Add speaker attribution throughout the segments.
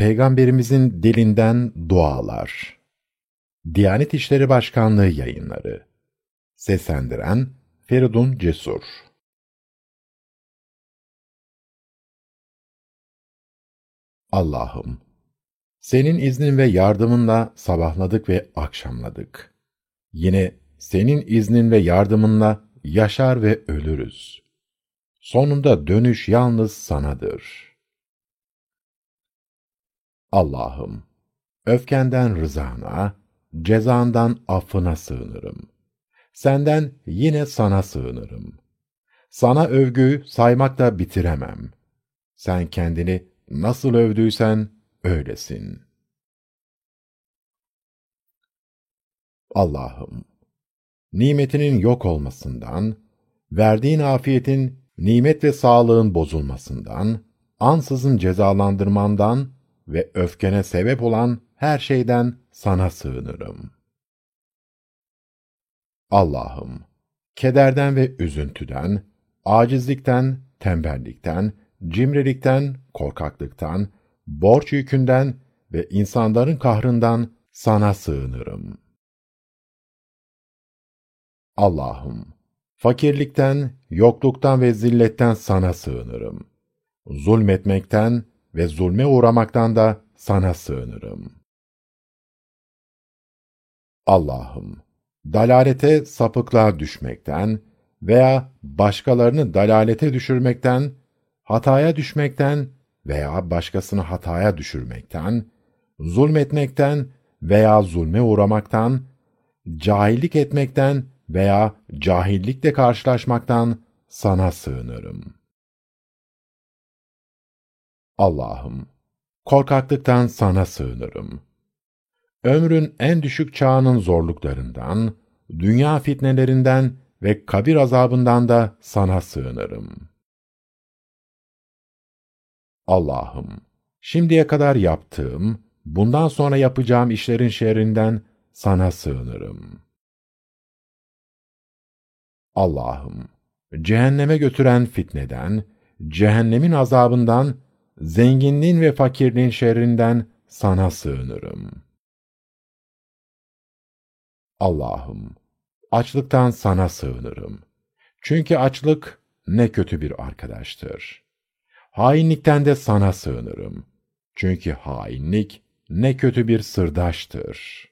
Speaker 1: Peygamberimizin dilinden dualar. Diyanet İşleri Başkanlığı yayınları. Seslendiren Feridun Cesur. Allah'ım, senin iznin ve yardımınla sabahladık ve akşamladık. Yine senin iznin ve yardımınla yaşar ve ölürüz. Sonunda dönüş yalnız sanadır. Allah'ım, öfkenden rızana, cezandan affına sığınırım. Senden yine sana sığınırım. Sana övgü saymakla bitiremem. Sen kendini nasıl övdüysen öylesin. Allah'ım, nimetinin yok olmasından, verdiğin afiyetin, nimet ve sağlığın bozulmasından, ansızın cezalandırmandan ve öfkene sebep olan her şeyden sana sığınırım. Allah'ım, kederden ve üzüntüden, acizlikten, tembellikten, cimrilikten, korkaklıktan, borç yükünden ve insanların kahrından sana sığınırım. Allah'ım, fakirlikten, yokluktan ve zilletten sana sığınırım. Zulmetmekten ve zulme uğramaktan da sana sığınırım. Allah'ım, dalalete, sapıklığa düşmekten veya başkalarını dalalete düşürmekten, hataya düşmekten veya başkasını hataya düşürmekten, zulmetmekten veya zulme uğramaktan, cahillik etmekten veya cahillikle karşılaşmaktan sana sığınırım. Allah'ım, korkaklıktan sana sığınırım. Ömrün en düşük çağının zorluklarından, dünya fitnelerinden ve kabir azabından da sana sığınırım. Allah'ım, şimdiye kadar yaptığım, bundan sonra yapacağım işlerin şerrinden sana sığınırım. Allah'ım, cehenneme götüren fitneden, cehennemin azabından, zenginliğin ve fakirliğin şerrinden sana sığınırım. Allah'ım, açlıktan sana sığınırım. Çünkü açlık ne kötü bir arkadaştır. Hainlikten de sana sığınırım. Çünkü hainlik ne kötü bir sırdaştır.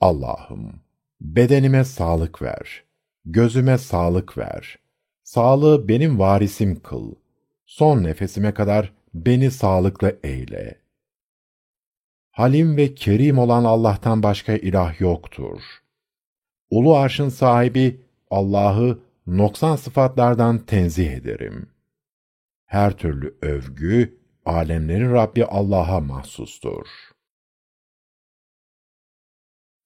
Speaker 1: Allah'ım, bedenime sağlık ver, gözüme sağlık ver. Sağlığı benim varisim kıl. Son nefesime kadar beni sağlıklı eyle. Halim ve kerim olan Allah'tan başka ilah yoktur. Ulu arşın sahibi Allah'ı noksan sıfatlardan tenzih ederim. Her türlü övgü, alemlerin Rabbi Allah'a mahsustur.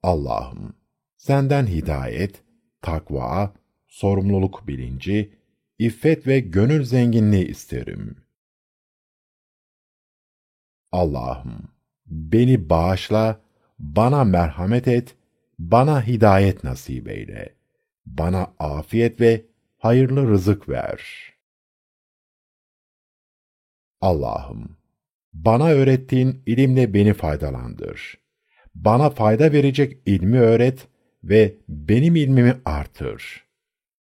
Speaker 1: Allah'ım, senden hidayet, takva, sorumluluk bilinci, iffet ve gönül zenginliği isterim. Allah'ım, beni bağışla, bana merhamet et, bana hidayet nasip eyle. Bana afiyet ve hayırlı rızık ver. Allah'ım, bana öğrettiğin ilimle beni faydalandır. Bana fayda verecek ilmi öğret ve benim ilmimi artır.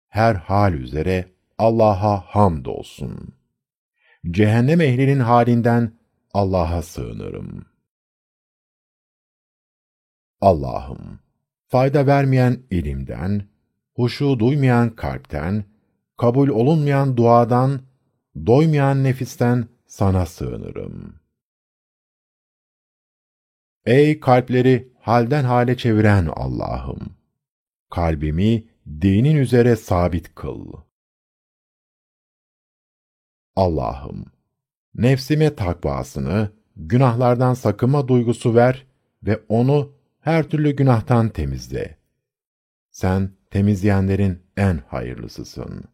Speaker 1: Her hal üzere Allah'a hamdolsun. Cehennem ehlinin halinden Allah'a sığınırım. Allah'ım, fayda vermeyen ilimden, huşu duymayan kalpten, kabul olunmayan duadan, doymayan nefisten sana sığınırım. Ey kalpleri halden hale çeviren Allah'ım! Kalbimi dinin üzere sabit kıl. Allah'ım! Nefsime takvasını, günahlardan sakınma duygusu ver ve onu her türlü günahtan temizle. Sen temizleyenlerin en hayırlısısın.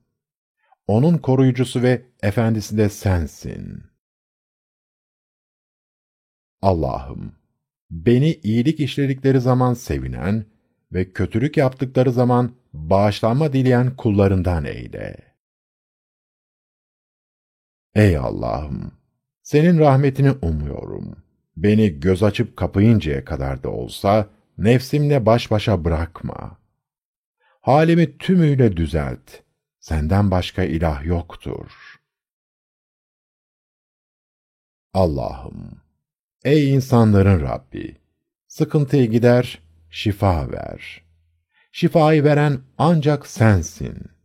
Speaker 1: Onun koruyucusu ve efendisi de sensin. Allah'ım, beni iyilik işledikleri zaman sevinen ve kötülük yaptıkları zaman bağışlanma dileyen kullarından eyle. Ey Allah'ım! Senin rahmetini umuyorum. Beni göz açıp kapayıncaya kadar da olsa, nefsimle baş başa bırakma. Halimi tümüyle düzelt. Senden başka ilah yoktur. Allah'ım, ey insanların Rabbi, sıkıntıyı gider, şifa ver. Şifayı veren ancak sensin.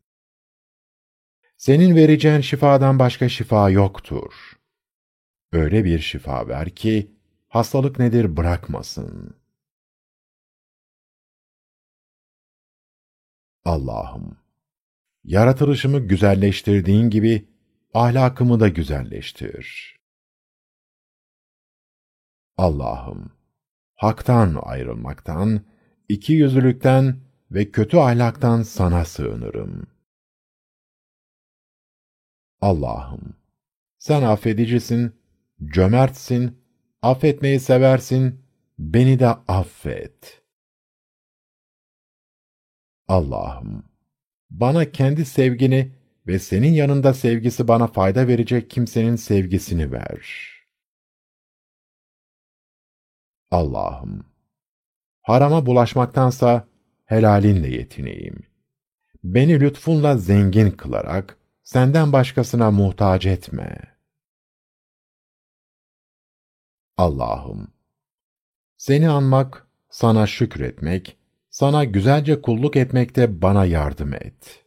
Speaker 1: Senin vereceğin şifadan başka şifa yoktur. Öyle bir şifa ver ki, hastalık nedir bırakmasın. Allah'ım, yaratılışımı güzelleştirdiğin gibi, ahlakımı da güzelleştir. Allah'ım, haktan ayrılmaktan, iki yüzlülükten ve kötü ahlaktan sana sığınırım. Allah'ım, sen affedicisin, cömertsin, affetmeyi seversin, beni de affet. Allah'ım, bana kendi sevgini ve senin yanında sevgisi bana fayda verecek kimsenin sevgisini ver. Allah'ım, harama bulaşmaktansa helalinle yetineyim. Beni lütfunla zengin kılarak senden başkasına muhtaç etme. Allah'ım, seni anmak, sana şükretmek, sana güzelce kulluk etmekte bana yardım et.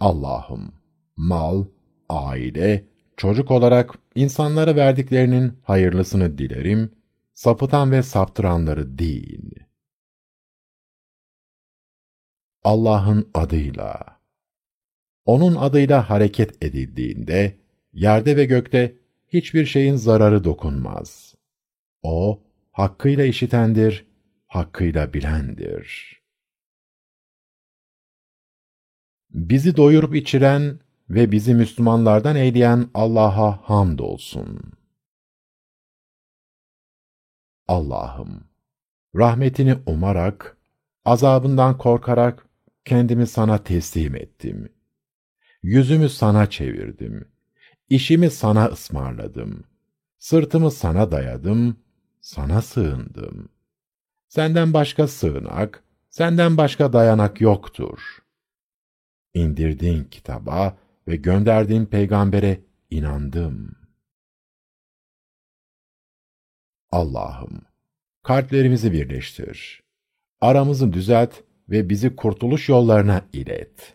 Speaker 1: Allah'ım, mal, aile, çocuk olarak insanlara verdiklerinin hayırlısını dilerim, sapıtan ve saptıranları değil. Allah'ın adıyla. Onun adıyla hareket edildiğinde, yerde ve gökte hiçbir şeyin zararı dokunmaz. O, hakkıyla işitendir, hakkıyla bilendir. Bizi doyurup içiren ve bizi Müslümanlardan eyleyen Allah'a hamdolsun. Allah'ım, rahmetini umarak, azabından korkarak kendimi sana teslim ettim. Yüzümü sana çevirdim. İşimi sana ısmarladım. Sırtımı sana dayadım, sana sığındım. Senden başka sığınak, senden başka dayanak yoktur. İndirdiğin kitaba ve gönderdiğin peygambere inandım. Allah'ım, kalplerimizi birleştir. Aramızı düzelt ve bizi kurtuluş yollarına ilet.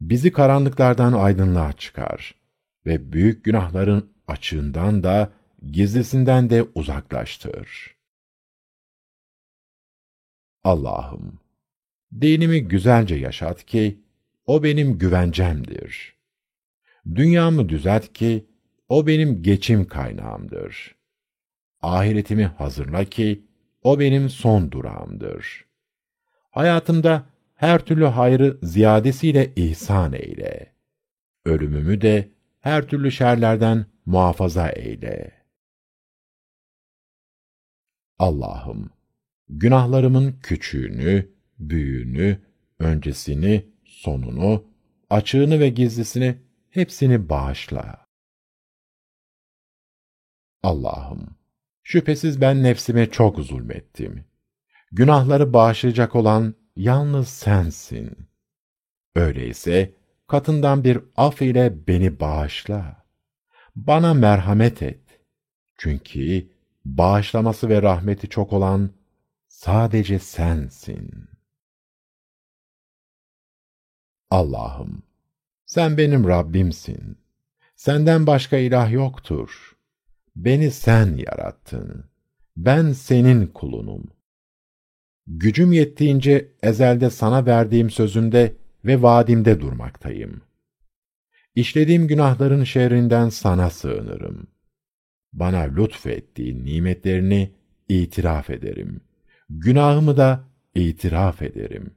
Speaker 1: Bizi karanlıklardan aydınlığa çıkar ve büyük günahların açığından da gizlisinden de uzaklaştır. Allah'ım, dinimi güzelce yaşat ki, o benim güvencemdir. Dünyamı düzelt ki, o benim geçim kaynağımdır. Ahiretimi hazırla ki, o benim son durağımdır. Hayatımda her türlü hayrı ziyadesiyle ihsan eyle. Ölümümü de her türlü şerlerden muhafaza eyle. Allah'ım, günahlarımın küçüğünü, büyüğünü, öncesini, sonunu, açığını ve gizlisini hepsini bağışla. Allah'ım, şüphesiz ben nefsime çok zulmettim. Günahları bağışlayacak olan yalnız sensin. Öyleyse katından bir af ile beni bağışla. Bana merhamet et. Çünkü bağışlaması ve rahmeti çok olan sadece sensin. Allah'ım, sen benim Rabbimsin. Senden başka ilah yoktur. Beni sen yarattın. Ben senin kulunum. Gücüm yettiğince ezelde sana verdiğim sözümde ve vaadimde durmaktayım. İşlediğim günahların şerrinden sana sığınırım. Bana lütfettiğin nimetlerini itiraf ederim. Günahımı da itiraf ederim.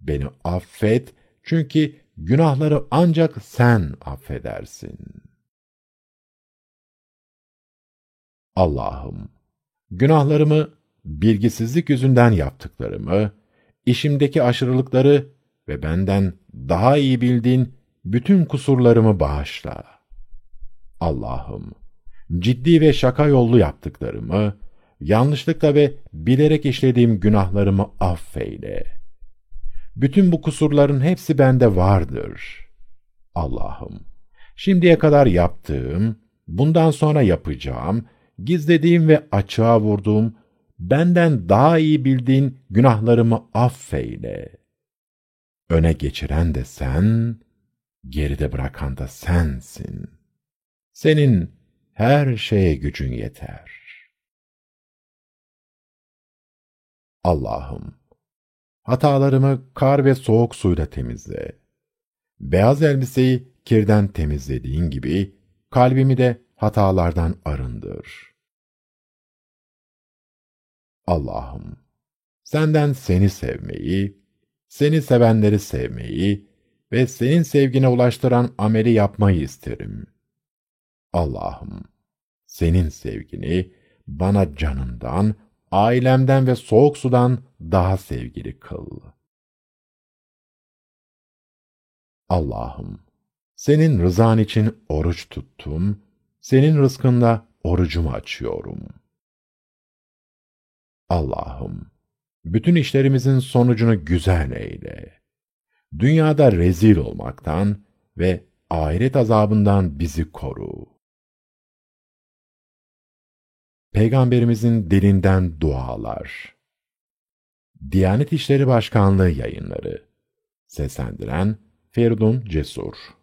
Speaker 1: Beni affet çünkü günahları ancak sen affedersin. Allah'ım, günahlarımı, bilgisizlik yüzünden yaptıklarımı, işimdeki aşırılıkları ve benden daha iyi bildiğin bütün kusurlarımı bağışla. Allah'ım, ciddi ve şaka yollu yaptıklarımı, yanlışlıkla ve bilerek işlediğim günahlarımı affeyle. Bütün bu kusurların hepsi bende vardır. Allah'ım, şimdiye kadar yaptığım, bundan sonra yapacağım, gizlediğim ve açığa vurduğum, benden daha iyi bildiğin günahlarımı affeyle. Öne geçiren de sen, geride bırakan da sensin. Senin her şeye gücün yeter. Allah'ım, hatalarımı kar ve soğuk suyla temizle. Beyaz elbiseyi kirden temizlediğin gibi, kalbimi de hatalardan arındır. Allah'ım, senden seni sevmeyi, seni sevenleri sevmeyi ve senin sevgine ulaştıran ameli yapmayı isterim. Allah'ım, senin sevgini bana canımdan, ailemden ve soğuk sudan daha sevgili kıl. Allah'ım, senin rızan için oruç tuttum, senin rızkında orucumu açıyorum. Allah'ım, bütün işlerimizin sonucunu güzel eyle. Dünyada rezil olmaktan ve ahiret azabından bizi koru. Peygamberimizin dilinden dualar. Diyanet İşleri Başkanlığı yayınları. Seslendiren Feridun Cesur